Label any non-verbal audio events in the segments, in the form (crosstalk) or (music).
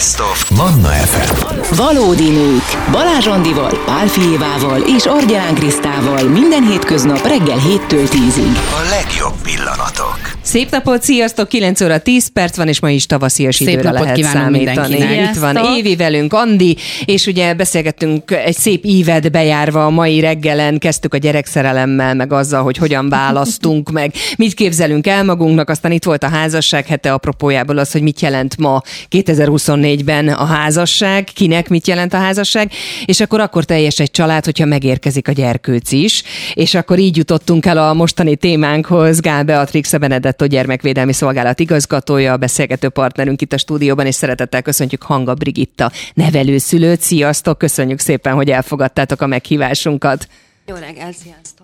Best of Manna FM. Valódi nők. Balázs Andival, Pál Fijévával és Argyán Krisztával minden hétköznap reggel 7-től 10-ig. A legjobb pillanatok. Szép napot, sziasztok! 9 óra 10 perc van, és ma is tavaszias Szép időre napot lehet számítani. Itt van! Évi velünk, Andi, és ugye beszélgettünk egy szép ívet bejárva a mai reggelen, kezdtük a gyerekszerelemmel, meg azzal, hogy hogyan választunk, (laughs) meg. Mit képzelünk el magunknak, aztán itt volt a házasság. Hete apropójából az, hogy mit jelent ma 2024-ben a házasság, kinek mit jelent a házasság, és akkor akkor teljes egy család, hogyha megérkezik a gyerkőc is, és akkor így jutottunk el a mostani témánkhoz, Gál Beatrix, a Benedetto Gyermekvédelmi Szolgálat igazgatója, a beszélgető partnerünk itt a stúdióban, és szeretettel köszöntjük Hanga Brigitta nevelőszülőt. Sziasztok, köszönjük szépen, hogy elfogadtátok a meghívásunkat. Jó reggel, sziasztok!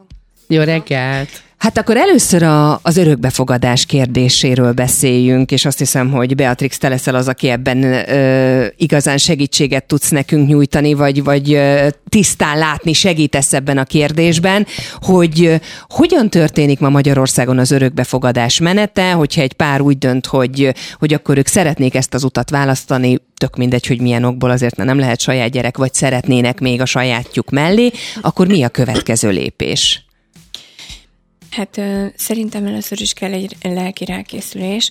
Jó reggelt! Hát akkor először a, az örökbefogadás kérdéséről beszéljünk, és azt hiszem, hogy Beatrix, te leszel az, aki ebben ö, igazán segítséget tudsz nekünk nyújtani, vagy, vagy ö, tisztán látni segítesz ebben a kérdésben, hogy ö, hogyan történik ma Magyarországon az örökbefogadás menete, hogyha egy pár úgy dönt, hogy, hogy akkor ők szeretnék ezt az utat választani, tök mindegy, hogy milyen okból azért nem lehet saját gyerek, vagy szeretnének még a sajátjuk mellé, akkor mi a következő lépés? Hát szerintem először is kell egy lelki rákészülés,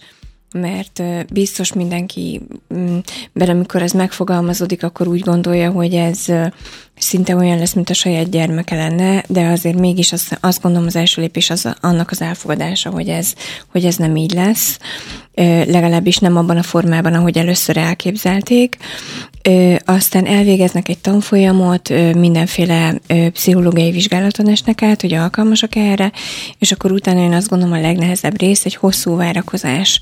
mert biztos mindenki mm, bele, amikor ez megfogalmazódik, akkor úgy gondolja, hogy ez szinte olyan lesz, mint a saját gyermeke lenne, de azért mégis azt, azt gondolom az első lépés az annak az elfogadása, hogy ez, hogy ez nem így lesz, legalábbis nem abban a formában, ahogy először elképzelték. Aztán elvégeznek egy tanfolyamot, mindenféle pszichológiai vizsgálaton esnek át, hogy alkalmasak erre, és akkor utána én azt gondolom a legnehezebb rész egy hosszú várakozás,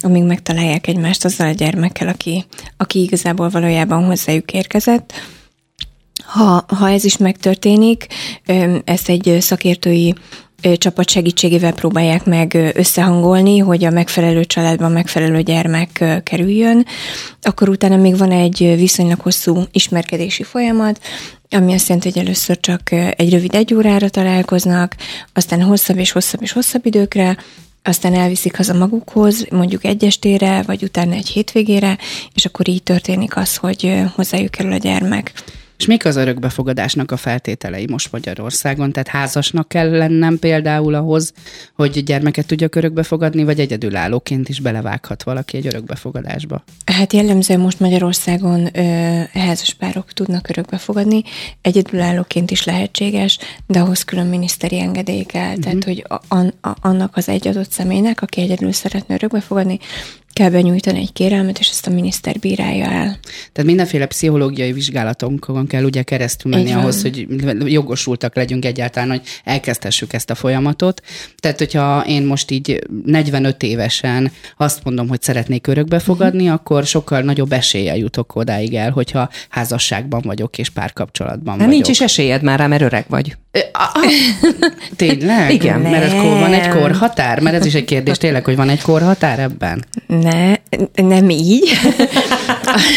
amíg megtalálják egymást azzal a gyermekkel, aki, aki igazából valójában hozzájuk érkezett. Ha, ha ez is megtörténik, ezt egy szakértői csapat segítségével próbálják meg összehangolni, hogy a megfelelő családban megfelelő gyermek kerüljön, akkor utána még van egy viszonylag hosszú ismerkedési folyamat, ami azt jelenti, hogy először csak egy rövid egy órára találkoznak, aztán hosszabb és hosszabb és hosszabb időkre, aztán elviszik haza magukhoz, mondjuk egy estére, vagy utána egy hétvégére, és akkor így történik az, hogy hozzájuk kerül a gyermek. És mik az örökbefogadásnak a feltételei most Magyarországon? Tehát házasnak kell lennem például ahhoz, hogy gyermeket tudjak örökbefogadni, vagy egyedülállóként is belevághat valaki egy örökbefogadásba? Hát jellemzően most Magyarországon ö, házaspárok tudnak örökbe fogadni, egyedülállóként is lehetséges, de ahhoz külön miniszteri engedély kell. Uh-huh. Tehát, hogy a, a, annak az egy adott személynek, aki egyedül szeretne örökbe fogadni, kell benyújtani egy kérelmet, és ezt a miniszter bírálja el. Tehát mindenféle pszichológiai vizsgálatonkon kell ugye keresztül menni Így ahhoz, hogy jogosultak legyünk egyáltalán, hogy elkezdhessük ezt a folyamatot. Tehát, hogyha én most így 45 évesen azt mondom, hogy szeretnék örökbefogadni, Mhm. uh-huh. akkor sokkal nagyobb eséllyel jutok odáig el, hogyha házasságban vagyok és párkapcsolatban Hát vagyok. nincs is esélyed már rá, mert öreg vagy. Tényleg? Igen. Mert ez kor, van egy Nem. korhatár? Mert ez is egy kérdés tényleg, hogy van egy korhatár ebben? Ne, nem így.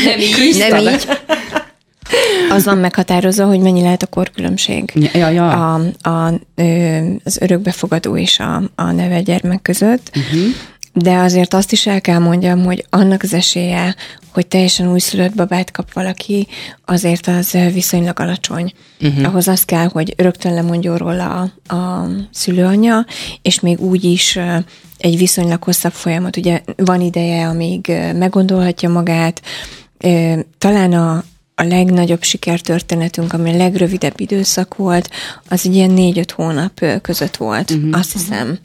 Nem így. nem így. Az van meghatározva, hogy mennyi lehet a korkülönbség. Ja, ja. A, a, az örökbefogadó és a, a nevel gyermek között. Uh-huh. De azért azt is el kell mondjam, hogy annak az esélye, hogy teljesen újszülött babát kap valaki, azért az viszonylag alacsony. Uh-huh. Ahhoz az kell, hogy rögtön lemondjon róla a, a szülőanyja, és még úgy is egy viszonylag hosszabb folyamat. Ugye van ideje, amíg meggondolhatja magát, talán a, a legnagyobb sikertörténetünk, ami a legrövidebb időszak volt, az egy ilyen négy-öt hónap között volt, uh-huh. azt hiszem.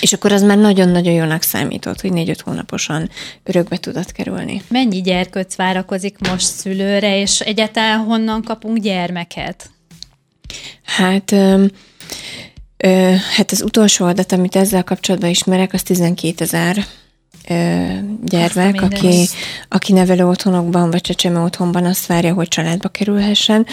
És akkor az már nagyon-nagyon jónak számított, hogy négy-öt hónaposan örökbe tudott kerülni. Mennyi gyerkőc várakozik most szülőre, és egyáltalán honnan kapunk gyermeket? Hát, ö, ö, hát az utolsó adat, amit ezzel kapcsolatban ismerek, az 12 ezer gyermek, aki, aki nevelő otthonokban vagy csecsemő otthonban azt várja, hogy családba kerülhessen.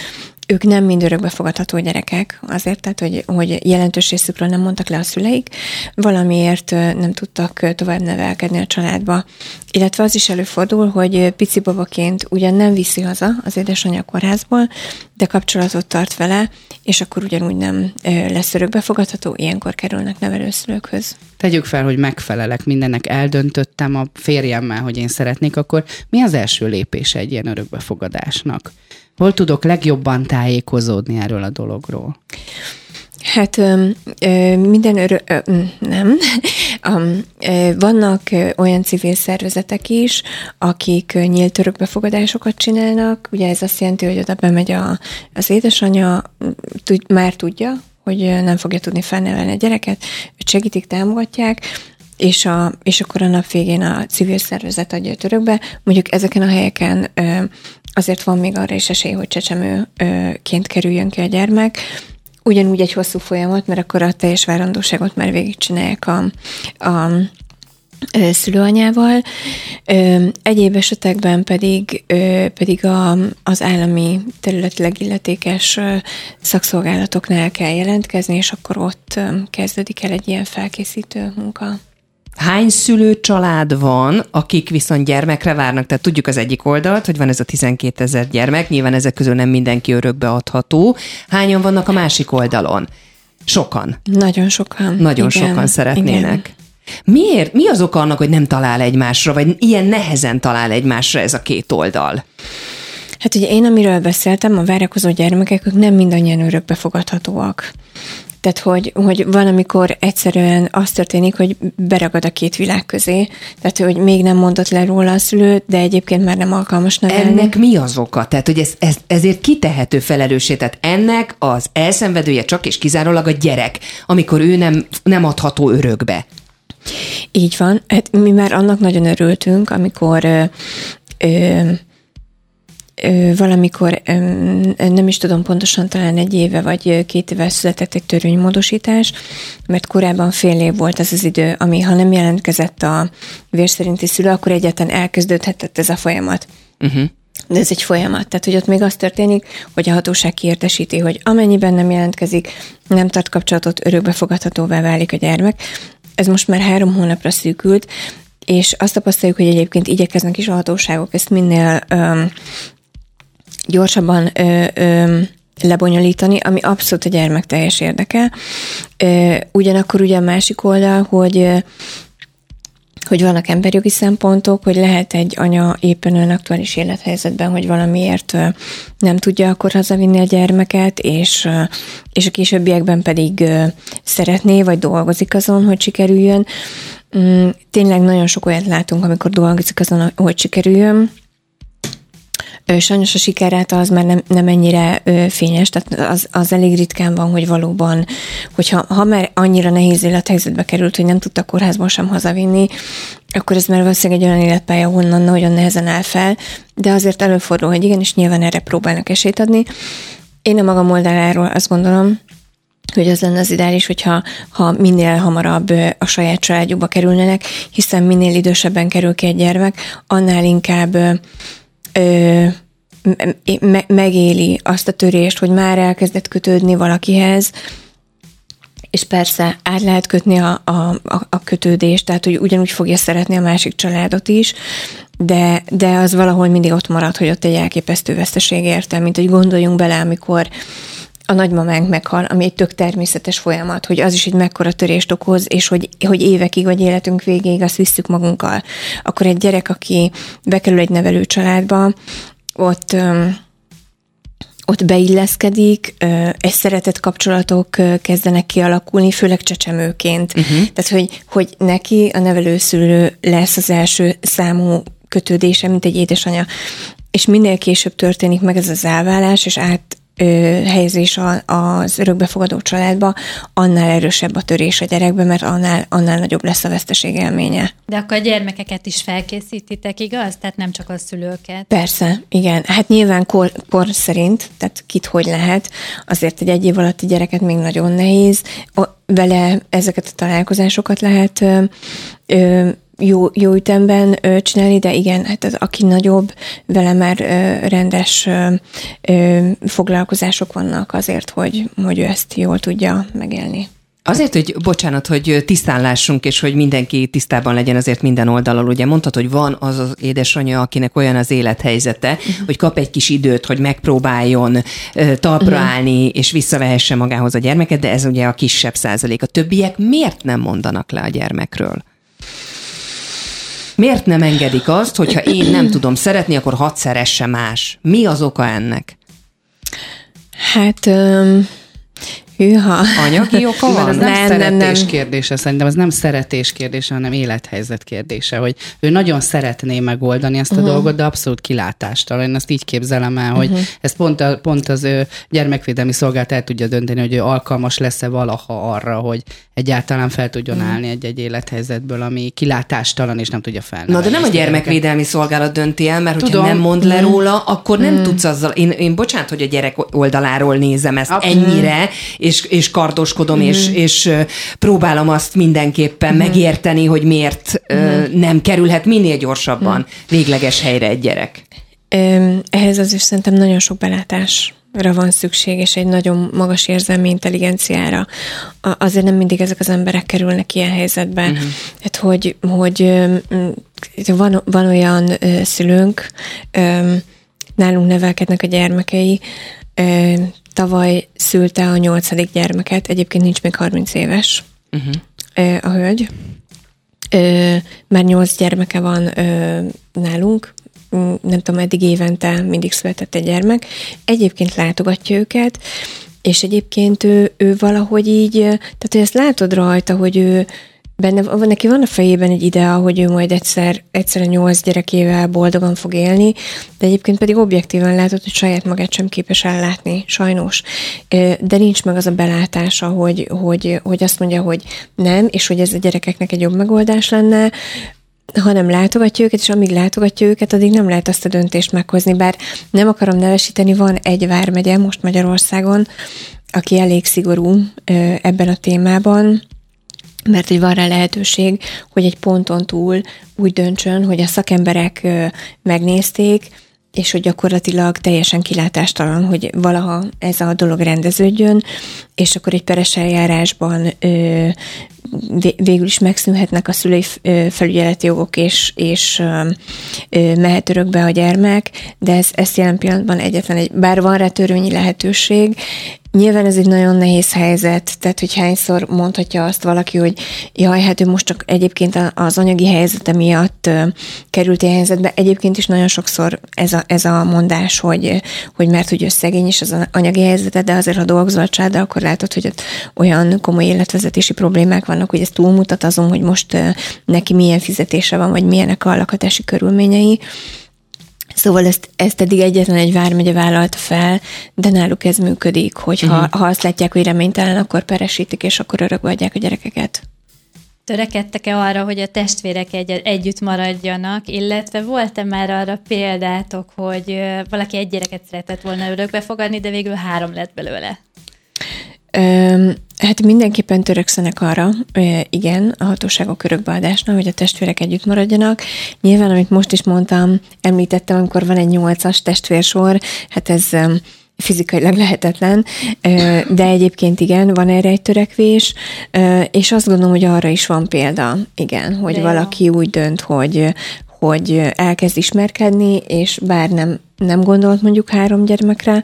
Ők nem mind örökbefogadható gyerekek, azért, tehát, hogy, hogy jelentős részükről nem mondtak le a szüleik, valamiért nem tudtak tovább nevelkedni a családba. Illetve az is előfordul, hogy pici babaként ugyan nem viszi haza az édesanyja kórházból, de kapcsolatot tart vele, és akkor ugyanúgy nem lesz örökbefogadható, ilyenkor kerülnek nevelőszülőkhöz. Tegyük fel, hogy megfelelek mindennek, eldöntöttem a férjemmel, hogy én szeretnék, akkor mi az első lépése egy ilyen örökbefogadásnak? Hol tudok legjobban tájékozódni erről a dologról? Hát minden örö... Ö, nem. (laughs) Vannak olyan civil szervezetek is, akik nyílt örökbefogadásokat csinálnak. Ugye ez azt jelenti, hogy oda bemegy a, az édesanyja, már tudja, hogy nem fogja tudni felnevelni a gyereket, segítik, támogatják, és, a, és akkor a nap végén a civil szervezet adja őt örökbe. Mondjuk ezeken a helyeken azért van még arra is esély, hogy csecsemőként kerüljön ki a gyermek, ugyanúgy egy hosszú folyamat, mert akkor a teljes várandóságot már végigcsinálják a, a szülőanyával. Egyéb esetekben pedig, pedig a, az állami területileg illetékes szakszolgálatoknál kell jelentkezni, és akkor ott kezdődik el egy ilyen felkészítő munka. Hány szülő család van, akik viszont gyermekre várnak? Tehát tudjuk az egyik oldalt, hogy van ez a 12 ezer gyermek, nyilván ezek közül nem mindenki örökbe adható. Hányan vannak a másik oldalon? Sokan. Nagyon sokan. Nagyon igen, sokan szeretnének. Igen. Miért? Mi az oka annak, hogy nem talál egymásra, vagy ilyen nehezen talál egymásra ez a két oldal? Hát ugye én, amiről beszéltem, a várakozó gyermekek, ők nem mindannyian örökbefogadhatóak. Tehát, hogy, hogy van, amikor egyszerűen az történik, hogy beragad a két világ közé, tehát, hogy még nem mondott le róla a szülő, de egyébként már nem alkalmas nevelni. Ennek mi az oka? Tehát, hogy ez, ez, ezért kitehető felelőssé? Tehát ennek az elszenvedője csak és kizárólag a gyerek, amikor ő nem, nem adható örökbe. Így van. Hát mi már annak nagyon örültünk, amikor ö, ö, valamikor, nem is tudom pontosan, talán egy éve vagy két éve született egy törvénymódosítás, mert korábban fél év volt az az idő, ami ha nem jelentkezett a vérszerinti szülő, akkor egyáltalán elkezdődhetett ez a folyamat. Uh-huh. De ez egy folyamat. Tehát, hogy ott még az történik, hogy a hatóság kiértesíti, hogy amennyiben nem jelentkezik, nem tart kapcsolatot, örökbefogadhatóvá válik a gyermek. Ez most már három hónapra szűkült, és azt tapasztaljuk, hogy egyébként igyekeznek is a hatóságok ezt minél öm, gyorsabban ö, ö, lebonyolítani, ami abszolút a gyermek teljes érdeke. Ö, ugyanakkor ugye a másik oldal, hogy hogy vannak emberjogi szempontok, hogy lehet egy anya éppen olyan aktuális élethelyzetben, hogy valamiért nem tudja akkor hazavinni a gyermeket, és, és a későbbiekben pedig szeretné, vagy dolgozik azon, hogy sikerüljön. Mm, tényleg nagyon sok olyat látunk, amikor dolgozik azon, hogy sikerüljön, Sajnos a sikerráta az már nem, nem ennyire fényes, tehát az, az elég ritkán van, hogy valóban, hogyha ha már annyira nehéz élethelyzetbe került, hogy nem tudta kórházban sem hazavinni, akkor ez már valószínűleg egy olyan életpálya, honnan nagyon nehezen áll fel, de azért előfordul, hogy igenis nyilván erre próbálnak esélyt adni. Én a magam oldaláról azt gondolom, hogy az lenne az ideális, hogyha ha minél hamarabb a saját családjukba kerülnének, hiszen minél idősebben kerül ki egy gyermek, annál inkább ö, me- megéli azt a törést, hogy már elkezdett kötődni valakihez, és persze át lehet kötni a, a, a kötődést, tehát hogy ugyanúgy fogja szeretni a másik családot is, de, de az valahol mindig ott marad, hogy ott egy elképesztő veszteség érte, mint hogy gondoljunk bele, amikor a nagymamánk meghal, ami egy tök természetes folyamat, hogy az is egy mekkora törést okoz, és hogy, hogy évekig vagy életünk végéig azt visszük magunkkal. Akkor egy gyerek, aki bekerül egy nevelő családba, ott ott beilleszkedik, egy szeretett kapcsolatok kezdenek kialakulni, főleg csecsemőként. Uh-huh. Tehát, hogy, hogy neki a nevelőszülő lesz az első számú kötődése, mint egy édesanyja. És minél később történik meg ez az elvállás, és át helyezés az örökbefogadó családba, annál erősebb a törés a gyerekbe, mert annál, annál nagyobb lesz a veszteség élménye. De akkor a gyermekeket is felkészítitek, igaz? Tehát nem csak a szülőket. Persze, igen. Hát nyilván kor, kor szerint, tehát kit hogy lehet, azért egy egy év alatti gyereket még nagyon nehéz. Vele ezeket a találkozásokat lehet ö, ö, jó, jó ütemben ö, csinálni, de igen, hát az, aki nagyobb, vele már ö, rendes ö, ö, foglalkozások vannak azért, hogy, hogy ő ezt jól tudja megélni. Azért, hogy bocsánat, hogy tisztán lássunk, és hogy mindenki tisztában legyen azért minden oldalon. Ugye mondtad, hogy van az az édesanyja, akinek olyan az élethelyzete, uh-huh. hogy kap egy kis időt, hogy megpróbáljon talpra uh-huh. állni, és visszavehesse magához a gyermeket, de ez ugye a kisebb százalék. A többiek miért nem mondanak le a gyermekről? Miért nem engedik azt, hogyha én nem tudom szeretni, akkor hadd szeresse más? Mi az oka ennek? Hát... Ö, Hűha. Anyagi oka van? ez nem, Nem, szeretés nem, nem. kérdése, szerintem ez nem szeretés kérdése, hanem élethelyzet kérdése, hogy ő nagyon szeretné megoldani ezt a uh-huh. dolgot, de abszolút kilátástalan. Én ezt így képzelem el, hogy uh-huh. ez pont, a, pont az ő gyermekvédelmi szolgálat el tudja dönteni, hogy ő alkalmas lesz-e valaha arra, hogy egyáltalán fel tudjon uh-huh. állni egy-egy élethelyzetből, ami kilátástalan és nem tudja felnevelni. Na de nem a ezt gyermekvédelmi szolgálat dönti el, mert hogyha Tudom. nem mond le róla, akkor nem tudsz azzal, én, én bocsánat, hogy a gyerek oldaláról nézem ezt Abszolút. ennyire, és, és kardoskodom, és, és ö, próbálom azt mindenképpen megérteni, hogy miért ö, nem kerülhet minél gyorsabban végleges helyre egy gyerek. Ehhez azért szerintem nagyon sok belátásra van szükség, és egy nagyon magas érzelmi intelligenciára. Azért nem mindig ezek az emberek kerülnek ilyen helyzetbe. Uh-huh. Hát, hogy, hogy van, van olyan szülőnk, nálunk nevelkednek a gyermekei, tavaly szülte a nyolcadik gyermeket, egyébként nincs még 30 éves uh-huh. a hölgy. Már nyolc gyermeke van nálunk, Mm, nem tudom, eddig évente mindig született egy gyermek. Egyébként látogatja őket, és egyébként ő, ő valahogy így, tehát hogy ezt látod rajta, hogy ő benne, van- neki van a fejében egy idea, hogy ő majd egyszer, egyszer a nyolc gyerekével boldogan fog élni, de egyébként pedig objektíven látod, hogy saját magát sem képes ellátni, sajnos. De nincs meg az a belátása, hogy, hogy, hogy azt mondja, hogy nem, és hogy ez a gyerekeknek egy jobb megoldás lenne, hanem látogatja őket, és amíg látogatja őket, addig nem lehet azt a döntést meghozni, bár nem akarom nevesíteni, van egy vármegye most Magyarországon, aki elég szigorú ebben a témában, mert hogy van rá lehetőség, hogy egy ponton túl úgy döntsön, hogy a szakemberek megnézték, és hogy gyakorlatilag teljesen kilátástalan, hogy valaha ez a dolog rendeződjön, és akkor egy peres eljárásban ö, vé- végül is megszűnhetnek a szülői felügyeleti jogok, és, és ö, mehet örökbe a gyermek, de ez, ez jelen pillanatban egyetlen egy, bár van rá törvényi lehetőség, Nyilván ez egy nagyon nehéz helyzet, tehát hogy hányszor mondhatja azt valaki, hogy jaj, hát ő most csak egyébként az anyagi helyzete miatt került ilyen helyzetbe. Egyébként is nagyon sokszor ez a, ez a mondás, hogy, hogy mert hogy ő szegény is az anyagi helyzete, de azért, ha dolgozol a családdal, akkor látod, hogy ott olyan komoly életvezetési problémák vannak, hogy ez túlmutat azon, hogy most neki milyen fizetése van, vagy milyenek a lakhatási körülményei. Szóval ezt, ezt eddig egyetlen egy vármegye vállalta fel, de náluk ez működik, hogy ha, uh-huh. ha azt látják, hogy reménytelen, akkor peresítik, és akkor örökbe adják a gyerekeket. Törekedtek-e arra, hogy a testvérek egy- együtt maradjanak, illetve volt-e már arra példátok, hogy valaki egy gyereket szeretett volna örökbe fogadni, de végül három lett belőle? Hát mindenképpen törekszenek arra, igen, a hatóságok örökbeadásnál, hogy a testvérek együtt maradjanak. Nyilván, amit most is mondtam, említettem, amikor van egy nyolcas testvérsor, hát ez fizikailag lehetetlen, de egyébként igen, van erre egy törekvés, és azt gondolom, hogy arra is van példa, igen, hogy De jó. valaki úgy dönt, hogy hogy elkezd ismerkedni, és bár nem, nem gondolt mondjuk három gyermekre,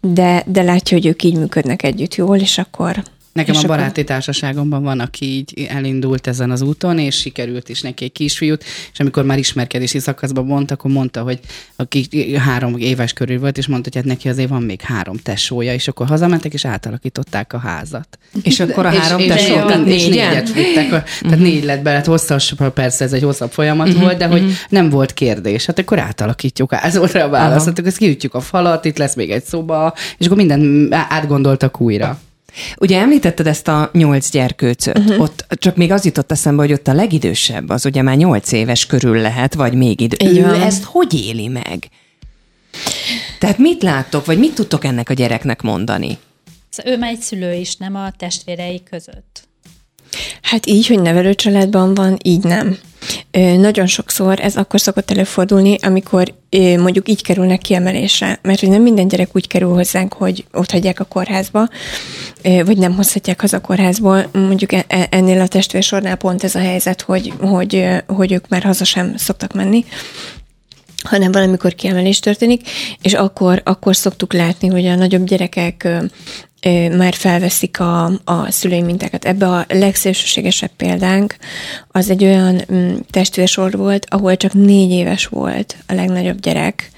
de, de látja, hogy ők így működnek együtt jól, és akkor... Nekem és a akkor- baráti társaságomban van, aki így elindult ezen az úton, és sikerült is neki egy kisfiút, és amikor már ismerkedési szakaszban mondta, akkor mondta, hogy aki három éves körül volt, és mondta, hogy hát neki azért van még három tesója, és akkor hazamentek, és átalakították a házat. És akkor a három és, tesó, és, tehát és négyen? négyet vittek, tehát négy lett bele, hát hosszas, persze ez egy hosszabb folyamat volt, de hogy nem volt kérdés. Hát akkor átalakítjuk házolra a választatok, ezt kiütjük a falat, itt lesz még egy szoba, és akkor minden átgondoltak újra. Ugye említetted ezt a nyolc gyerkőcöt, uh-huh. ott csak még az jutott eszembe, hogy ott a legidősebb, az ugye már nyolc éves körül lehet, vagy még idő. Ő ezt hogy éli meg? Tehát mit láttok, vagy mit tudtok ennek a gyereknek mondani? Szóval ő már egy szülő is, nem a testvérei között. Hát így, hogy nevelőcsaládban van, így nem. Ö, nagyon sokszor ez akkor szokott előfordulni, amikor mondjuk így kerülnek kiemelésre, mert hogy nem minden gyerek úgy kerül hozzánk, hogy ott hagyják a kórházba, vagy nem hozhatják haza a kórházból. Mondjuk e- e- ennél a testvérsornál pont ez a helyzet, hogy, hogy, hogy ők már haza sem szoktak menni hanem valamikor kiemelés történik, és akkor, akkor szoktuk látni, hogy a nagyobb gyerekek már felveszik a, a szülői mintákat. Ebbe a legszélsőségesebb példánk az egy olyan mm, testvérsor volt, ahol csak négy éves volt a legnagyobb gyerek,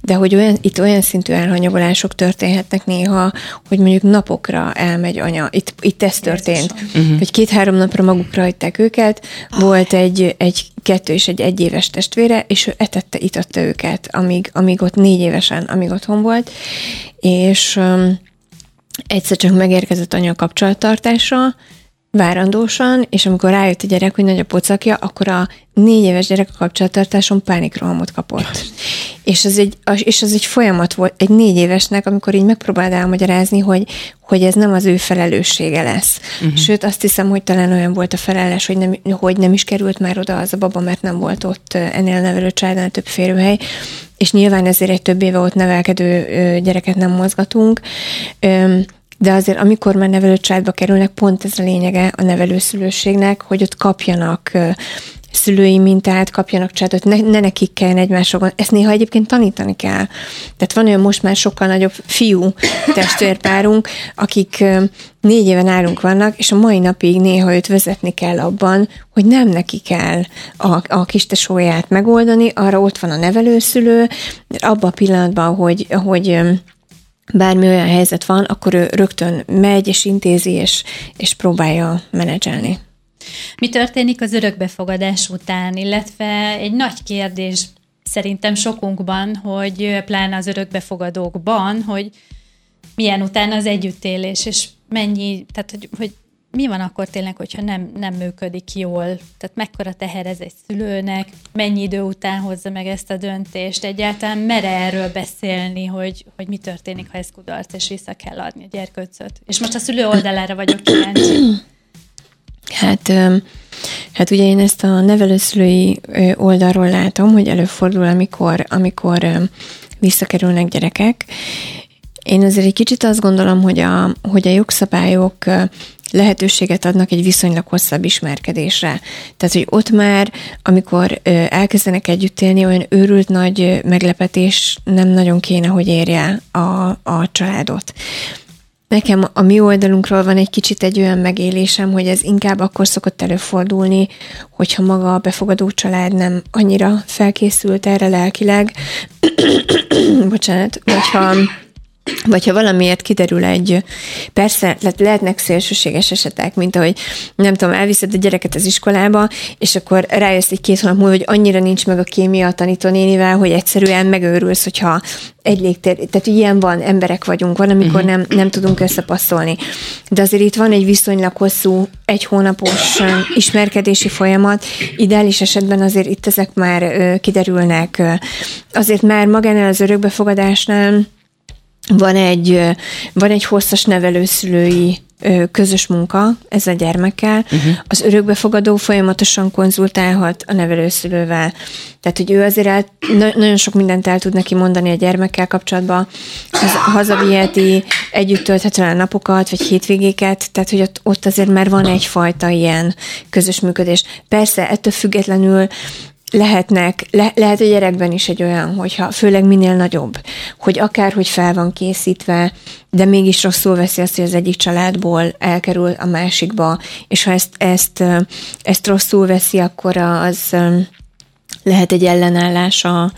de hogy olyan, itt olyan szintű elhanyagolások történhetnek néha, hogy mondjuk napokra elmegy anya. Itt, itt ez történt, uh-huh. hogy két-három napra magukra hagyták őket, volt egy, egy kettő és egy egyéves testvére, és ő etette, itatta őket, amíg, amíg ott négy évesen, amíg otthon volt, és um, egyszer csak megérkezett anya a kapcsolattartásra, várandósan, és amikor rájött a gyerek, hogy nagy a pocakja, akkor a négy éves gyerek a kapcsolattartáson pánikrohamot kapott. És az, egy, és az egy folyamat volt egy négy évesnek, amikor így megpróbáld elmagyarázni, hogy, hogy ez nem az ő felelőssége lesz. Uh-huh. Sőt, azt hiszem, hogy talán olyan volt a felelés, hogy nem, hogy nem is került már oda az a baba, mert nem volt ott ennél a nevelő családnál több férőhely, és nyilván ezért egy több éve ott nevelkedő gyereket nem mozgatunk. De azért, amikor már nevelőcsaládba kerülnek, pont ez a lényege a nevelőszülőségnek, hogy ott kapjanak szülői mintát, kapjanak családot, ne, ne nekik kell egymásokon. Ezt néha egyébként tanítani kell. Tehát van olyan most már sokkal nagyobb fiú testvérpárunk, akik négy éven állunk vannak, és a mai napig néha őt vezetni kell abban, hogy nem neki kell a, a kistesóját megoldani, arra ott van a nevelőszülő, abban a pillanatban, hogy, hogy bármi olyan helyzet van, akkor ő rögtön megy és intézi, és, és próbálja menedzselni. Mi történik az örökbefogadás után, illetve egy nagy kérdés szerintem sokunkban, hogy pláne az örökbefogadókban, hogy milyen utána az együttélés, és mennyi, tehát hogy, hogy mi van akkor tényleg, hogyha nem, nem működik jól? Tehát mekkora teher ez egy szülőnek? Mennyi idő után hozza meg ezt a döntést? Egyáltalán mere erről beszélni, hogy, hogy mi történik, ha ez kudarc, és vissza kell adni a gyerkőcöt? És most a szülő oldalára vagyok kíváncsi. Hát, hát ugye én ezt a nevelőszülői oldalról látom, hogy előfordul, amikor, amikor visszakerülnek gyerekek. Én azért egy kicsit azt gondolom, hogy a, hogy a jogszabályok lehetőséget adnak egy viszonylag hosszabb ismerkedésre. Tehát, hogy ott már, amikor elkezdenek együtt élni, olyan őrült nagy meglepetés nem nagyon kéne, hogy érje a, a családot. Nekem a mi oldalunkról van egy kicsit egy olyan megélésem, hogy ez inkább akkor szokott előfordulni, hogyha maga a befogadó család nem annyira felkészült erre lelkileg, (coughs) bocsánat, hogyha vagy ha valamiért kiderül egy, persze lehetnek szélsőséges esetek, mint ahogy nem tudom, elviszed a gyereket az iskolába, és akkor rájössz egy két hónap múlva, hogy annyira nincs meg a kémia a tanítónénivel, hogy egyszerűen megőrülsz, hogyha egy légtér, tehát ilyen van, emberek vagyunk, van, amikor uh-huh. nem, nem tudunk összepasszolni. De azért itt van egy viszonylag hosszú, egy hónapos ismerkedési folyamat, ideális esetben azért itt ezek már kiderülnek. Azért már magánál az örökbefogadásnál van egy, van egy hosszas nevelőszülői közös munka ez a gyermekkel. Uh-huh. Az örökbefogadó folyamatosan konzultálhat a nevelőszülővel. Tehát, hogy ő azért el, nagyon sok mindent el tud neki mondani a gyermekkel kapcsolatban, haza, hazaviheti, együtt tölthet vele napokat, vagy hétvégéket, tehát, hogy ott, ott azért már van egyfajta ilyen közös működés. Persze, ettől függetlenül lehetnek, le, lehet a gyerekben is egy olyan, hogyha főleg minél nagyobb, hogy akárhogy fel van készítve, de mégis rosszul veszi azt, hogy az egyik családból elkerül a másikba, és ha ezt, ezt, ezt rosszul veszi, akkor az lehet egy ellenállás a,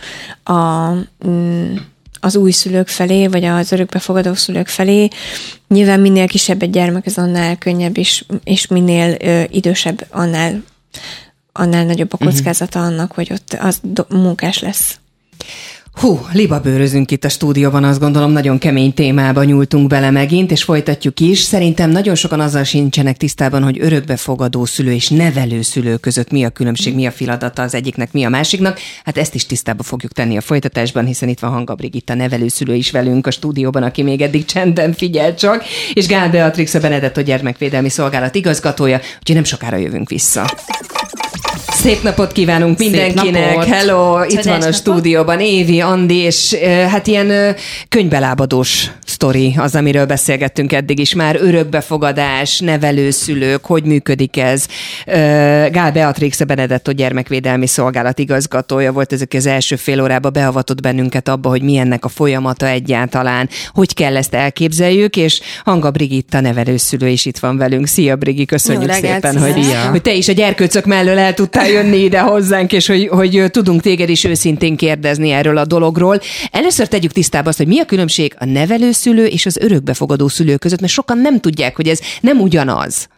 a mm, az új szülők felé, vagy az örökbefogadó szülők felé. Nyilván minél kisebb egy gyermek, az annál könnyebb, és, és minél ö, idősebb, annál annál nagyobb a kockázata annak, hogy ott az do- munkás lesz. Hú, libabőrözünk itt a stúdióban, azt gondolom, nagyon kemény témába nyúltunk bele megint, és folytatjuk is. Szerintem nagyon sokan azzal sincsenek tisztában, hogy örökbefogadó szülő és nevelő szülő között mi a különbség, mi a feladata az egyiknek, mi a másiknak. Hát ezt is tisztába fogjuk tenni a folytatásban, hiszen itt van Hanga Brigitta nevelőszülő is velünk a stúdióban, aki még eddig csendben figyel csak, és Gál Beatrix a Benedetto Gyermekvédelmi Szolgálat igazgatója, úgyhogy nem sokára jövünk vissza. Szép napot kívánunk mindenkinek! napot. Hello! Itt Csodás van a napot. stúdióban Évi, Andi, és hát ilyen könyvbelábadós sztori az, amiről beszélgettünk eddig is már. Örökbefogadás, nevelőszülők, hogy működik ez. Gál Beatrix, a Benedetto Gyermekvédelmi Szolgálat igazgatója volt ezek az első fél órában beavatott bennünket abba, hogy mi ennek a folyamata egyáltalán, hogy kell ezt elképzeljük, és Hanga Brigitta nevelőszülő is itt van velünk. Szia Brigi, köszönjük Jó reggelt, szépen, hogy, szia. hogy te is a gyerkőcök mellől el tudtál jönni ide hozzánk, és hogy, hogy tudunk téged is őszintén kérdezni erről a dologról. Először tegyük tisztába azt, hogy mi a különbség a nevelőszülő és az örökbefogadó szülő között, mert sokan nem tudják, hogy ez nem ugyanaz.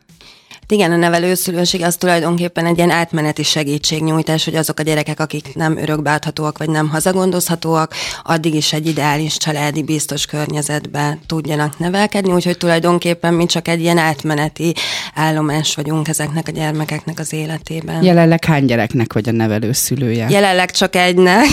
Igen, a nevelőszülőség az tulajdonképpen egy ilyen átmeneti segítségnyújtás, hogy azok a gyerekek, akik nem örökbeadhatóak vagy nem hazagondozhatóak, addig is egy ideális családi biztos környezetbe tudjanak nevelkedni, úgyhogy tulajdonképpen mi csak egy ilyen átmeneti állomás vagyunk ezeknek a gyermekeknek az életében. Jelenleg hány gyereknek vagy a nevelőszülője? Jelenleg csak egynek,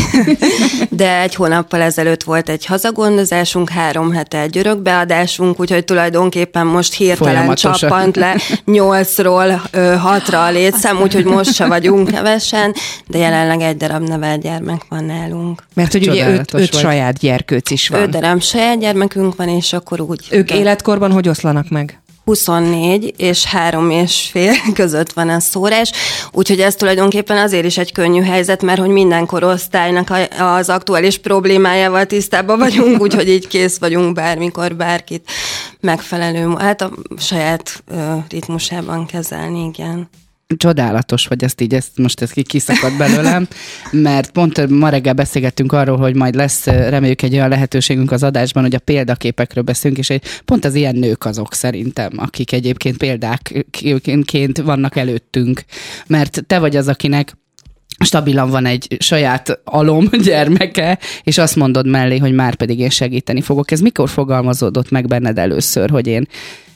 (laughs) de egy hónappal ezelőtt volt egy hazagondozásunk, három hete egy örökbeadásunk, úgyhogy tulajdonképpen most hirtelen csappant le nyolcról hatra a létszám, úgyhogy most se vagyunk kevesen, de jelenleg egy darab nevelt gyermek van nálunk. Mert hogy ugye öt, öt vagy. saját gyerkőc is van. Öt darab saját gyermekünk van, és akkor úgy... Ők életkorban hogy oszlanak meg? 24 és 3 és fél (laughs) között van a szórás, úgyhogy ez tulajdonképpen azért is egy könnyű helyzet, mert hogy minden korosztálynak az aktuális problémájával tisztában vagyunk, (laughs) úgyhogy így kész vagyunk bármikor bárkit megfelelő, hát a saját ritmusában kezelni, igen. Csodálatos vagy ezt így, ezt most ez ki- kiszakadt belőlem, mert pont ma reggel beszélgettünk arról, hogy majd lesz reméljük egy olyan lehetőségünk az adásban, hogy a példaképekről beszélünk, és egy, pont az ilyen nők azok szerintem, akik egyébként példákként vannak előttünk, mert te vagy az, akinek stabilan van egy saját alom gyermeke, és azt mondod mellé, hogy már pedig én segíteni fogok. Ez mikor fogalmazódott meg benned először, hogy én,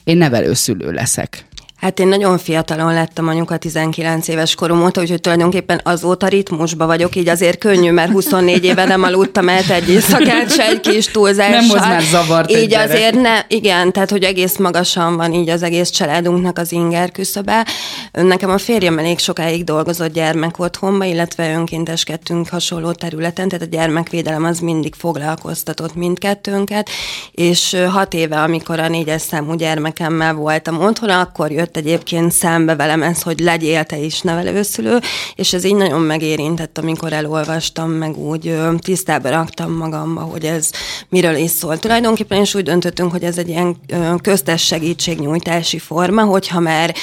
én nevelőszülő leszek? Hát én nagyon fiatalon lettem anyuka 19 éves korom óta, úgyhogy tulajdonképpen azóta ritmusba vagyok, így azért könnyű, mert 24 éve nem aludtam el egy éjszakát, se egy kis túlzással. Nem hoz már zavart Így gyerek. azért ne, igen, tehát hogy egész magasan van így az egész családunknak az inger küszöbe. Nekem a férjem elég sokáig dolgozott gyermek otthonba, illetve önkénteskedtünk hasonló területen, tehát a gyermekvédelem az mindig foglalkoztatott mindkettőnket, és hat éve, amikor a négyes számú gyermekemmel voltam otthon, akkor jött egyébként szembe velem ez, hogy legyél te is nevelőszülő, és ez így nagyon megérintett, amikor elolvastam, meg úgy tisztába raktam magamba, hogy ez miről is szól. Tulajdonképpen is úgy döntöttünk, hogy ez egy ilyen köztes segítségnyújtási forma, hogyha már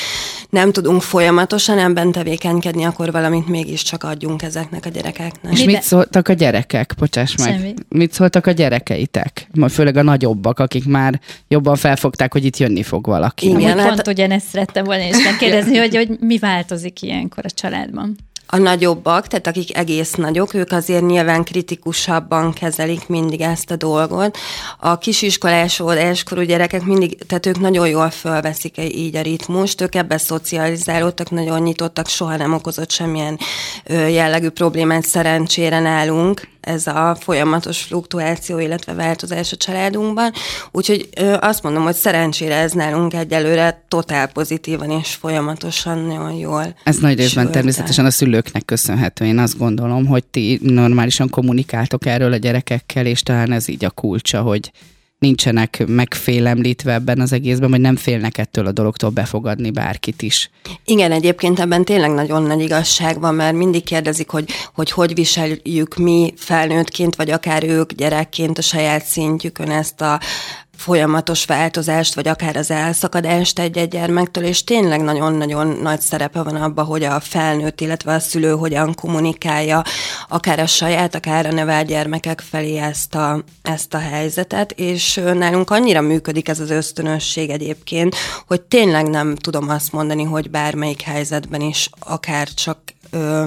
nem tudunk folyamatosan ebben tevékenykedni, akkor valamit mégiscsak adjunk ezeknek a gyerekeknek. És mit szóltak a gyerekek? Bocsáss meg. Semmi. Mit szóltak a gyerekeitek? Főleg a nagyobbak, akik már jobban felfogták, hogy itt jönni fog valaki. Igen. Igen, hát- pont ugyanezt szerettem volna is megkérdezni, hogy, hogy mi változik ilyenkor a családban. A nagyobbak, tehát akik egész nagyok, ők azért nyilván kritikusabban kezelik mindig ezt a dolgot. A kisiskolás óvodáskorú gyerekek mindig, tehát ők nagyon jól fölveszik így a ritmust, ők ebbe szocializálódtak, nagyon nyitottak, soha nem okozott semmilyen jellegű problémát szerencsére nálunk ez a folyamatos fluktuáció, illetve változás a családunkban. Úgyhogy azt mondom, hogy szerencsére ez nálunk egyelőre totál pozitívan és folyamatosan nagyon jól. Ez nagy részben sült természetesen a szülőknek köszönhető. Én azt gondolom, hogy ti normálisan kommunikáltok erről a gyerekekkel, és talán ez így a kulcsa, hogy nincsenek megfélemlítve ebben az egészben, vagy nem félnek ettől a dologtól befogadni bárkit is. Igen, egyébként ebben tényleg nagyon nagy igazság van, mert mindig kérdezik, hogy hogy, hogy viseljük mi felnőttként, vagy akár ők gyerekként a saját szintjükön ezt a folyamatos változást, vagy akár az elszakadást egy-egy gyermektől, és tényleg nagyon-nagyon nagy szerepe van abban, hogy a felnőtt, illetve a szülő hogyan kommunikálja akár a saját, akár a nevelt gyermekek felé ezt a, ezt a helyzetet, és nálunk annyira működik ez az ösztönösség egyébként, hogy tényleg nem tudom azt mondani, hogy bármelyik helyzetben is akár csak ö,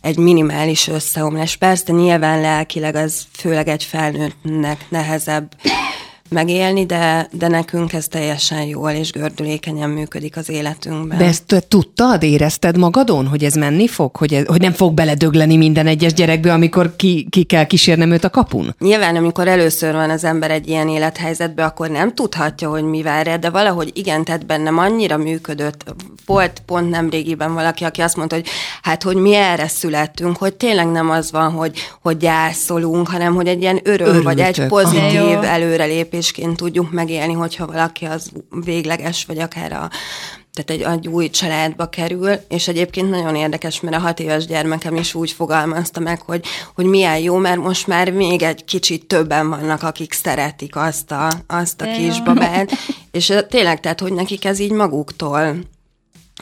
egy minimális összeomlás. Persze nyilván lelkileg az főleg egy felnőttnek nehezebb megélni, de, de nekünk ez teljesen jól és gördülékenyen működik az életünkben. De ezt te tudtad, érezted magadon, hogy ez menni fog? Hogy, ez, hogy nem fog beledögleni minden egyes gyerekbe, amikor ki, ki kell kísérnem őt a kapun? Nyilván, amikor először van az ember egy ilyen élethelyzetbe, akkor nem tudhatja, hogy mi vár de valahogy igen, tehát bennem annyira működött. Volt pont nem régiben valaki, aki azt mondta, hogy hát, hogy mi erre születtünk, hogy tényleg nem az van, hogy, hogy gyászolunk, hanem hogy egy ilyen öröm, Örültök. vagy egy pozitív előrelépésként tudjuk megélni, hogyha valaki az végleges, vagy akár a tehát egy, egy új családba kerül, és egyébként nagyon érdekes, mert a hat éves gyermekem is úgy fogalmazta meg, hogy, hogy milyen jó, mert most már még egy kicsit többen vannak, akik szeretik azt a, azt a kisbabát, és tényleg, tehát, hogy nekik ez így maguktól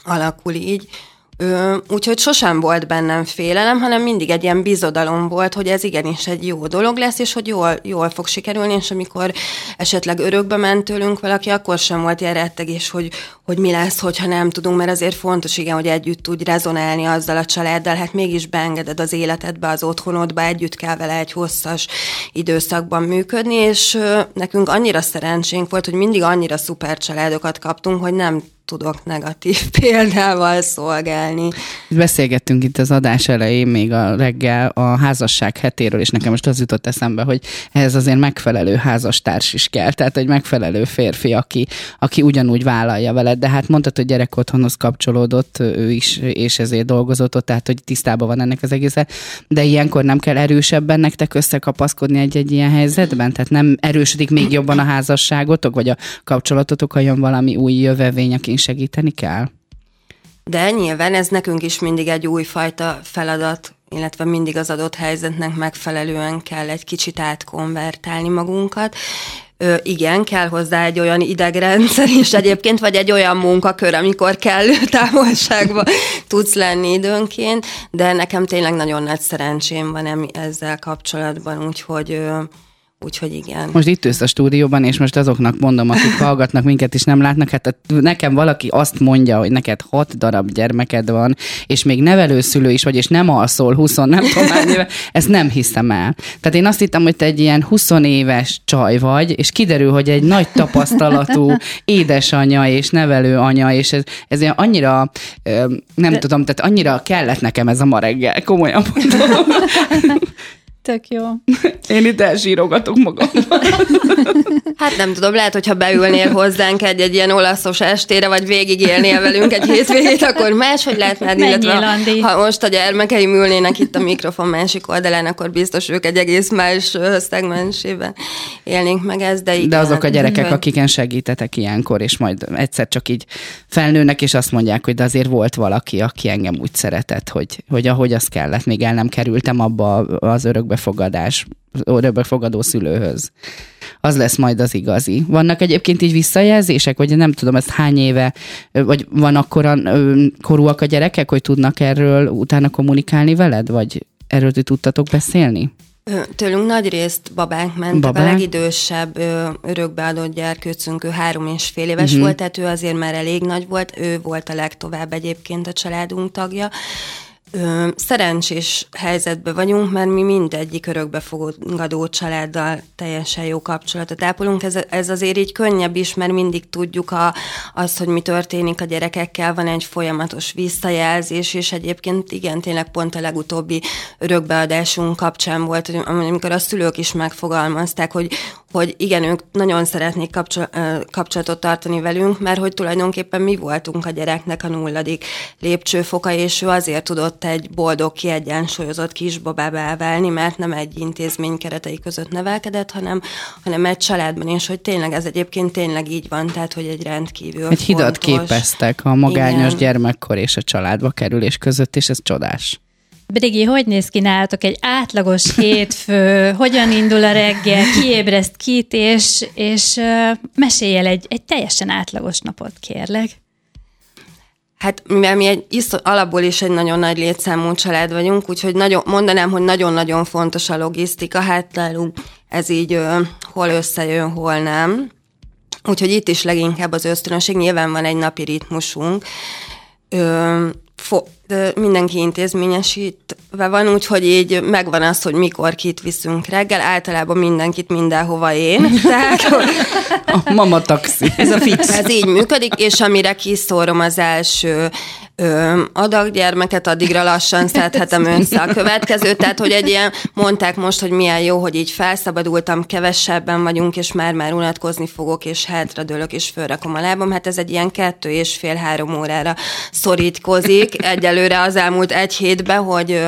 alakul így, Ö, úgyhogy sosem volt bennem félelem, hanem mindig egy ilyen bizodalom volt, hogy ez igenis egy jó dolog lesz, és hogy jól, jól fog sikerülni, és amikor esetleg örökbe ment tőlünk valaki, akkor sem volt ilyen rettegés, hogy, hogy mi lesz, hogyha nem tudunk, mert azért fontos, igen, hogy együtt tudj rezonálni azzal a családdal, hát mégis beengeded az életedbe, az otthonodba, együtt kell vele egy hosszas időszakban működni, és ö, nekünk annyira szerencsénk volt, hogy mindig annyira szuper családokat kaptunk, hogy nem tudok negatív (laughs) példával szolgálni. Beszélgettünk itt az adás elején, még a reggel a házasság hetéről, és nekem most az jutott eszembe, hogy ehhez azért megfelelő házastárs is kell, tehát egy megfelelő férfi, aki, aki ugyanúgy vállalja veled, de hát mondtad, hogy gyerek otthonhoz kapcsolódott ő is, és ezért dolgozott ott, tehát hogy tisztában van ennek az egésze, de ilyenkor nem kell erősebben nektek összekapaszkodni egy-egy ilyen helyzetben, tehát nem erősödik még jobban a házasságotok, vagy a kapcsolatotok, ha jön valami új jövevény, aki segíteni kell? De nyilván ez nekünk is mindig egy újfajta feladat, illetve mindig az adott helyzetnek megfelelően kell egy kicsit átkonvertálni magunkat. Ö, igen, kell hozzá egy olyan idegrendszer is egyébként, vagy egy olyan munkakör, amikor kellő távolságba tudsz lenni időnként, de nekem tényleg nagyon nagy szerencsém van ezzel kapcsolatban, úgyhogy ö, Úgyhogy igen. Most itt ülsz a stúdióban, és most azoknak mondom, akik hallgatnak minket és nem látnak, hát nekem valaki azt mondja, hogy neked hat darab gyermeked van, és még nevelőszülő is vagy, és nem alszol 20, nem tudom éve, ezt nem hiszem el. Tehát én azt hittem, hogy te egy ilyen 20 éves csaj vagy, és kiderül, hogy egy nagy tapasztalatú édesanyja és nevelő anya, és ez, ez ilyen annyira, nem De... tudom, tehát annyira kellett nekem ez a ma reggel, komolyan mondom. (laughs) Tök jó. (laughs) Én itt elsírogatok magam. (laughs) Hát nem tudom, lehet, hogyha beülnél hozzánk egy, egy ilyen olaszos estére, vagy végigélnél velünk egy hétvégét, akkor máshogy lehetne, illetve Landi. ha most a gyermekeim ülnének itt a mikrofon másik oldalán, akkor biztos ők egy egész más szegmensében élnénk meg ezt, de igen. De azok a gyerekek, akiken segítetek ilyenkor, és majd egyszer csak így felnőnek, és azt mondják, hogy de azért volt valaki, aki engem úgy szeretett, hogy, hogy ahogy az kellett, még el nem kerültem abba az örökbe örökbefogadás, örökbefogadó szülőhöz. Az lesz majd az igazi. Vannak egyébként így visszajelzések, vagy nem tudom, ez hány éve, vagy van akkora korúak a gyerekek, hogy tudnak erről utána kommunikálni veled, vagy erről ti tudtatok beszélni? Tőlünk nagy részt babánk ment, Babák? a legidősebb örökbeadott gyerkőcünk, ő három és fél éves uh-huh. volt, tehát ő azért már elég nagy volt, ő volt a legtovább egyébként a családunk tagja, Szerencsés helyzetben vagyunk, mert mi mindegyik örökbefogadó családdal teljesen jó kapcsolatot ápolunk. Ez, ez azért így könnyebb is, mert mindig tudjuk a, azt, hogy mi történik a gyerekekkel, van egy folyamatos visszajelzés, és egyébként igen, tényleg pont a legutóbbi örökbeadásunk kapcsán volt, amikor a szülők is megfogalmazták, hogy, hogy igen, ők nagyon szeretnék kapcsolatot tartani velünk, mert hogy tulajdonképpen mi voltunk a gyereknek a nulladik lépcsőfoka, és ő azért tudott egy boldog, kiegyensúlyozott kisbabába válni, mert nem egy intézmény keretei között nevelkedett, hanem, hanem egy családban, és hogy tényleg ez egyébként tényleg így van, tehát hogy egy rendkívül Egy hidat képeztek a magányos igen. gyermekkor és a családba kerülés között, és ez csodás. Brigi, hogy néz ki nálatok egy átlagos (laughs) hétfő? Hogyan indul a reggel? Kiébreszt kit, és, és uh, mesélj el egy, egy teljesen átlagos napot, kérlek. Hát mivel mi egy isz, alapból is egy nagyon nagy létszámú család vagyunk, úgyhogy nagyon, mondanám, hogy nagyon-nagyon fontos a logisztika, hát nálunk ez így ö, hol összejön, hol nem. Úgyhogy itt is leginkább az ösztönösség, nyilván van egy napi ritmusunk, Ö, fo- mindenki intézményesítve van, úgyhogy így megvan az, hogy mikor kit viszünk reggel. Általában mindenkit mindenhova én. (laughs) Tehát, A mama taxi. Ez a fix. ez így működik, és amire kiszórom az első adaggyermeket, addigra lassan szedhetem össze a következőt. Tehát, hogy egy ilyen, mondták most, hogy milyen jó, hogy így felszabadultam, kevesebben vagyunk, és már-már unatkozni fogok, és hátradőlök, és fölrakom a lábam. Hát ez egy ilyen kettő és fél-három órára szorítkozik egyelőre az elmúlt egy hétben, hogy,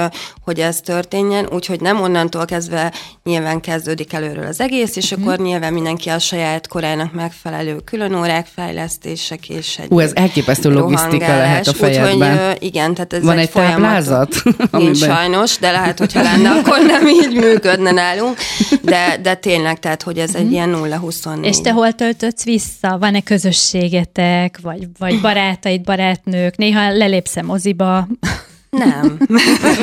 hogy ez történjen, úgyhogy nem onnantól kezdve nyilván kezdődik előről az egész, és akkor nyilván mindenki a saját korának megfelelő különórák, fejlesztések és egy Ú, ez elképesztő logisztika lehet a fejedben. Úgyhogy igen, tehát ez Van egy, egy táblázat? (laughs) Nincs Amiben- sajnos, de lehet, hogyha lenne, akkor nem így működne nálunk. De, de tényleg, tehát, hogy ez egy ilyen 0-24. És te hol töltötsz vissza? Van-e közösségetek, vagy, vagy barátaid, barátnők? Néha lelépsz moziba? Nem.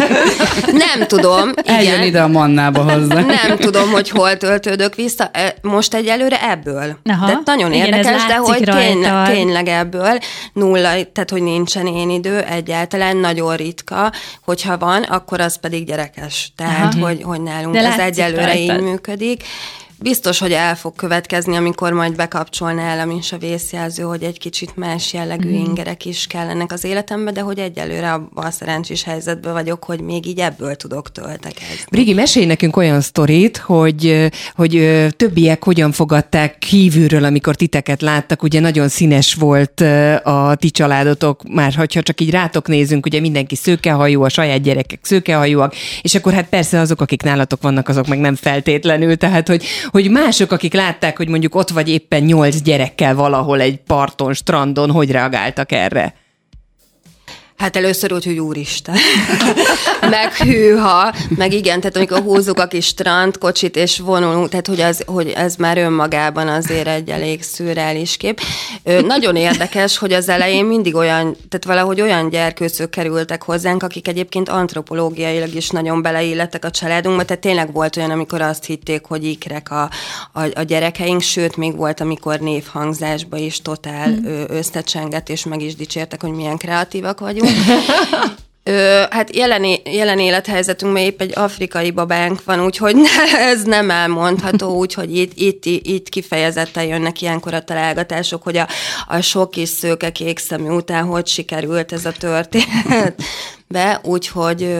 (laughs) nem tudom. Eljön Igen. ide a mannába hozzá. Nem tudom, hogy hol töltődök vissza. E, Most egyelőre ebből. Aha. De nagyon Igen, érdekes, de hogy rajtad. tényleg, tényleg ebből nulla, tehát hogy nincsen én idő, egyáltalán nagyon ritka. Hogyha van, akkor az pedig gyerekes. Tehát, hogy, hogy nálunk De ez egyelőre így rajtad. működik. Biztos, hogy el fog következni, amikor majd bekapcsol nálam is a vészjelző, hogy egy kicsit más jellegű mm. ingerek is kellenek az életembe, de hogy egyelőre abban a szerencsés helyzetben vagyok, hogy még így ebből tudok töltekezni. Brigi, mesélj nekünk olyan sztorit, hogy, hogy többiek hogyan fogadták kívülről, amikor titeket láttak. Ugye nagyon színes volt a ti családotok, már hogyha csak így rátok nézünk, ugye mindenki szőkehajú, a saját gyerekek szőkehajúak, és akkor hát persze azok, akik nálatok vannak, azok meg nem feltétlenül, tehát hogy, hogy mások, akik látták, hogy mondjuk ott vagy éppen nyolc gyerekkel valahol egy parton, strandon, hogy reagáltak erre? Hát először úgy, hogy úristen. (laughs) meg hűha, meg igen, tehát amikor húzzuk a kis strandkocsit és vonulunk, tehát hogy, az, hogy ez már önmagában azért egy elég szürreális kép. Ö, nagyon érdekes, hogy az elején mindig olyan, tehát valahogy olyan gyerkőcök kerültek hozzánk, akik egyébként antropológiailag is nagyon beleillettek a családunkba, tehát tényleg volt olyan, amikor azt hitték, hogy ikrek a, a, a gyerekeink, sőt, még volt, amikor névhangzásba is totál mm. összecsengett, és meg is dicsértek, hogy milyen kreatívak vagyunk. Ö, hát jelen, jelen élethelyzetünkben épp egy afrikai babánk van, úgyhogy ne, (laughs) ez nem elmondható, (laughs) úgyhogy itt, itt, itt kifejezetten jönnek ilyenkor a találgatások, hogy a, a sok kis szőke kék szemű után hogy sikerült ez a történet. (laughs) Be, úgyhogy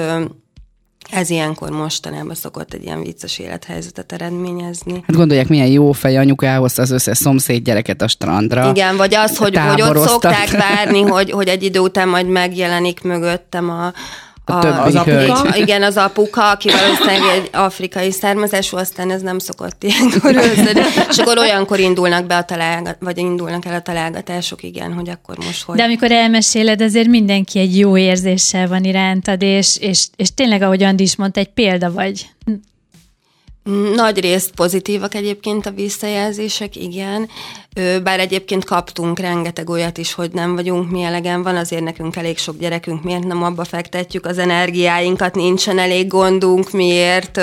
ez ilyenkor mostanában szokott egy ilyen vicces élethelyzetet eredményezni. Hát gondolják, milyen jó fej anyuka elhozta az összes szomszéd gyereket a strandra. Igen, vagy az, hogy, hogy ott szokták (laughs) várni, hogy, hogy egy idő után majd megjelenik mögöttem a, A többi az apuka, hölgy. (laughs) igen, az apuka, aki valószínűleg egy afrikai származású, aztán ez nem szokott ilyenkor összedni. És akkor olyankor indulnak be a találgat, vagy indulnak el a találgatások, igen, hogy akkor most hogy. De amikor elmeséled, azért mindenki egy jó érzéssel van irántad, és, és, és tényleg, ahogy Andi is mondta, egy példa vagy. Nagy részt pozitívak egyébként a visszajelzések, igen. Bár egyébként kaptunk rengeteg olyat is, hogy nem vagyunk mi elegen van, azért nekünk elég sok gyerekünk, miért nem abba fektetjük az energiáinkat, nincsen elég gondunk, miért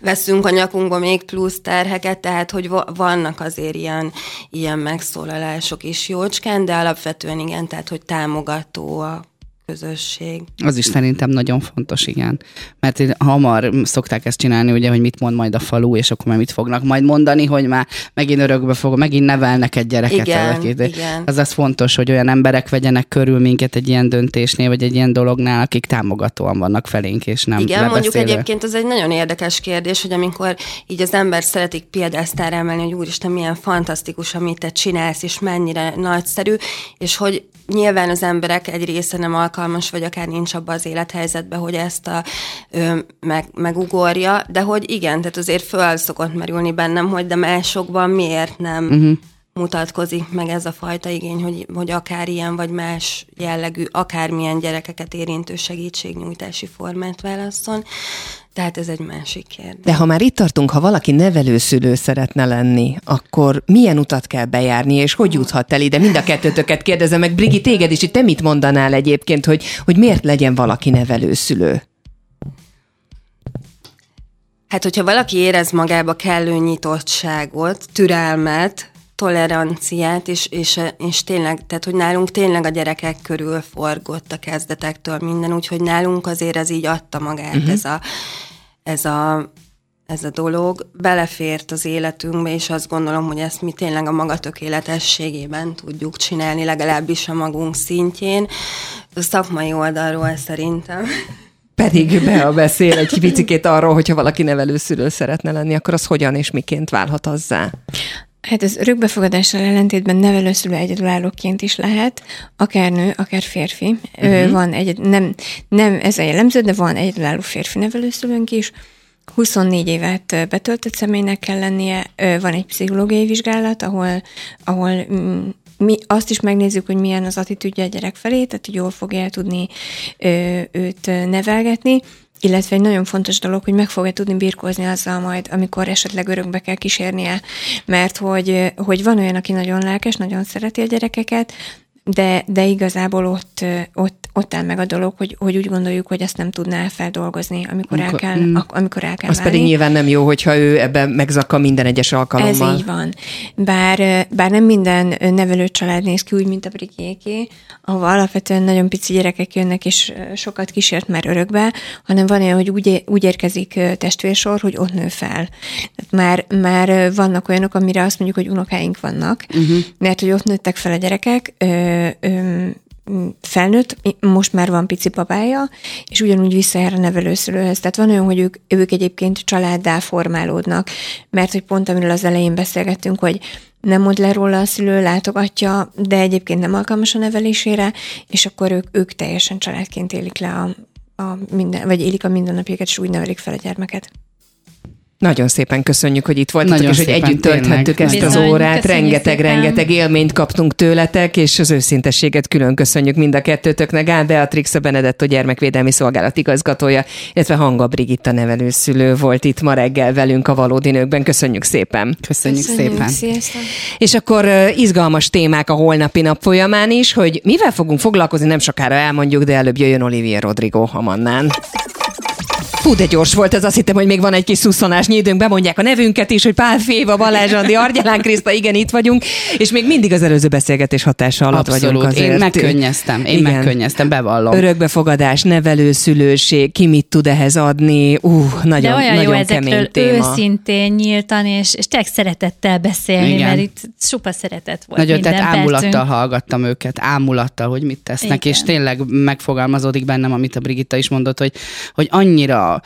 veszünk a nyakunkba még plusz terheket, tehát hogy va- vannak azért ilyen, ilyen megszólalások is jócskán, de alapvetően igen, tehát hogy támogató a közösség. Az is szerintem nagyon fontos, igen. Mert hamar szokták ezt csinálni, ugye, hogy mit mond majd a falu, és akkor már mit fognak majd mondani, hogy már megint örökbe fog, megint nevelnek egy gyereket. Igen, valakit. igen. Az az fontos, hogy olyan emberek vegyenek körül minket egy ilyen döntésnél, vagy egy ilyen dolognál, akik támogatóan vannak felénk, és nem Igen, mondjuk lebeszélve. egyébként ez egy nagyon érdekes kérdés, hogy amikor így az ember szeretik piedesztára emelni, hogy úristen, milyen fantasztikus, amit te csinálsz, és mennyire nagyszerű, és hogy nyilván az emberek egy része nem alkalmas, vagy akár nincs abban az élethelyzetben, hogy ezt a, ö, meg, megugorja, de hogy igen, tehát azért föl szokott merülni bennem, hogy de másokban miért nem uh-huh. mutatkozik meg ez a fajta igény, hogy, hogy akár ilyen vagy más jellegű, akármilyen gyerekeket érintő segítségnyújtási formát válasszon. Tehát ez egy másik kérdés. De ha már itt tartunk, ha valaki nevelőszülő szeretne lenni, akkor milyen utat kell bejárni, és hogy juthat el ide? Mind a kettőtöket kérdezem meg. Brigi, téged is, itt te mit mondanál egyébként, hogy, hogy miért legyen valaki nevelőszülő? Hát, hogyha valaki érez magába kellő nyitottságot, türelmet, toleranciát, és, és, és tényleg, tehát hogy nálunk tényleg a gyerekek körül forgott a kezdetektől minden, úgyhogy nálunk azért ez így adta magát, uh-huh. ez, a, ez, a, ez a dolog. Belefért az életünkbe, és azt gondolom, hogy ezt mi tényleg a maga tökéletességében tudjuk csinálni, legalábbis a magunk szintjén. A szakmai oldalról szerintem pedig be a beszél egy picikét arról, hogyha valaki nevelőszülő szeretne lenni, akkor az hogyan és miként válhat azzá? Hát ez örökbefogadással ellentétben nevelőszülő egyedülállóként is lehet, akár nő, akár férfi. Uh-huh. Van egy, nem, nem ez a jellemző, de van egyedülálló férfi nevelőszülőnk is, 24 évet betöltött személynek kell lennie, van egy pszichológiai vizsgálat, ahol, ahol mm, mi azt is megnézzük, hogy milyen az attitűdje a gyerek felé, tehát hogy jól fogja tudni őt nevelgetni, illetve egy nagyon fontos dolog, hogy meg fogja tudni birkózni azzal majd, amikor esetleg örökbe kell kísérnie, mert hogy, hogy van olyan, aki nagyon lelkes, nagyon szereti a gyerekeket, de, de igazából ott, ott, ott áll meg a dolog, hogy, hogy úgy gondoljuk, hogy ezt nem tudná feldolgozni, amikor, el, kell, mm, amikor el kell Az válni. pedig nyilván nem jó, hogyha ő ebben megzakka minden egyes alkalommal. Ez így van. Bár, bár nem minden nevelő család néz ki úgy, mint a brikéké, ahol alapvetően nagyon pici gyerekek jönnek, és sokat kísért már örökbe, hanem van olyan, hogy úgy, úgy érkezik testvérsor, hogy ott nő fel. Tehát már, már vannak olyanok, amire azt mondjuk, hogy unokáink vannak, uh-huh. mert hogy ott nőttek fel a gyerekek, felnőtt, most már van pici babája, és ugyanúgy visszajár a nevelőszülőhöz. Tehát van olyan, hogy ők, ők egyébként családdá formálódnak, mert hogy pont amiről az elején beszélgettünk, hogy nem mond le róla a szülő, látogatja, de egyébként nem alkalmas a nevelésére, és akkor ők, ők teljesen családként élik le a, a minden, vagy élik a mindennapjukat, és úgy nevelik fel a gyermeket. Nagyon szépen köszönjük, hogy itt voltatok, Nagyon és hogy együtt tölthettük tényleg. ezt Bizony, az órát. köszönjük Rengeteg, szépen. rengeteg élményt kaptunk tőletek, és az őszintességet külön köszönjük mind a kettőtöknek. Gál Beatrix, a Benedetto Gyermekvédelmi Szolgálat igazgatója, illetve Hanga Brigitta nevelőszülő volt itt ma reggel velünk a Valódi Nőkben. Köszönjük szépen! Köszönjük, Köszönjük szépen. Sziasztok! És akkor izgalmas témák a holnapi nap folyamán is, hogy mivel fogunk foglalkozni, nem sokára elmondjuk, de előbb jöjjön Olivia Rodrigo Hamannán. Fú, de gyors volt ez, azt hittem, hogy még van egy kis szusszanásnyi időnk, bemondják a nevünket is, hogy Pál Féva, Balázs Andi, Argyalán Kriszta, igen, itt vagyunk, és még mindig az előző beszélgetés hatása alatt Abszolút. vagyunk azért. Én megkönnyeztem, én Igen. megkönnyeztem, bevallom. Örökbefogadás, nevelőszülőség, ki mit tud ehhez adni, ú, nagyon, De olyan nagyon jó kemény ezekről téma. őszintén, nyíltan, és, és tényleg szeretettel beszélni, Igen. mert itt supa szeretet volt Nagyon, minden tehát ámulattal percünk. hallgattam őket, ámulattal, hogy mit tesznek, Igen. és tényleg megfogalmazódik bennem, amit a Brigitta is mondott, hogy, hogy annyira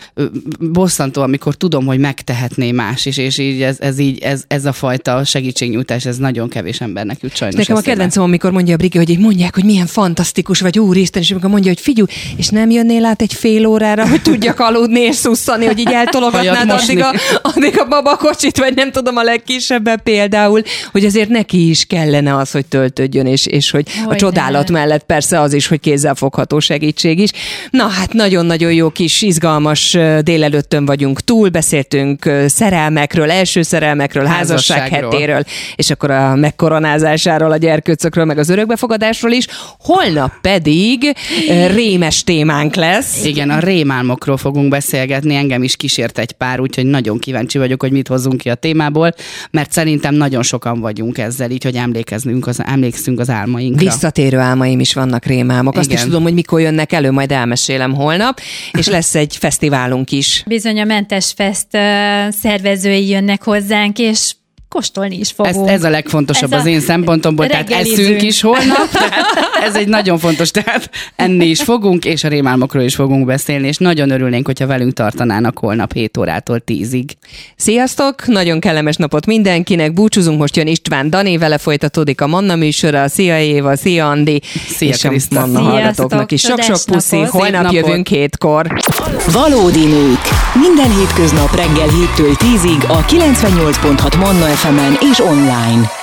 bosszantó, amikor tudom, hogy megtehetné más is, és így ez, ez így, ez, ez a fajta segítségnyújtás, ez nagyon kevés embernek jut sajnos. Nekem a kedvencem, amikor mondja a Brigi, hogy így mondják, hogy milyen fantasztikus vagy, úristen, és amikor mondja, hogy figyú, és nem jönnél át egy fél órára, hogy tudjak aludni és szusszani, hogy így eltologatnád addig a, addig a babakocsit, vagy nem tudom, a legkisebbben például, hogy azért neki is kellene az, hogy töltődjön, és, és hogy a Hogyne. csodálat mellett persze az is, hogy kézzelfogható segítség is. Na hát nagyon-nagyon jó kis, izgalmas ö, délelőttön vagyunk túl, beszéltünk szerelmekről, első szerelmekről, házasság hetéről, és akkor a megkoronázásáról, a gyerkőcökről, meg az örökbefogadásról is. Holnap pedig rémes témánk lesz. Igen, a rémálmokról fogunk beszélgetni, engem is kísért egy pár, úgyhogy nagyon kíváncsi vagyok, hogy mit hozzunk ki a témából, mert szerintem nagyon sokan vagyunk ezzel, így, hogy emlékeznünk az, emlékszünk az álmainkra. Visszatérő álmaim is vannak rémálmok. Azt Igen. is tudom, hogy mikor jönnek elő, majd elmesélem holnap, és lesz egy fesztiválunk is. Bizony a Mentes Fest szervezői jönnek hozzánk, és kóstolni is Ez, fogunk. ez a legfontosabb Ez az a én szempontomból, tehát eszünk is holnap, tehát ez egy nagyon fontos, tehát enni is fogunk, és a rémálmokról is fogunk beszélni, és nagyon örülnénk, hogyha velünk tartanának holnap 7 órától 10-ig. Sziasztok! Nagyon kellemes napot mindenkinek. Búcsúzunk, most jön István Dani, vele folytatódik a Manna műsora. Szia Éva, szia Andi, Szia, és a Kriszta. Manna Sziasztok, hallgatóknak is. Sok-sok puszi, napot. holnap Szép napot. jövünk hétkor. Valódi nők. Minden hétköznap reggel 7-től 10-ig a 98.6 Manna FM-en és online.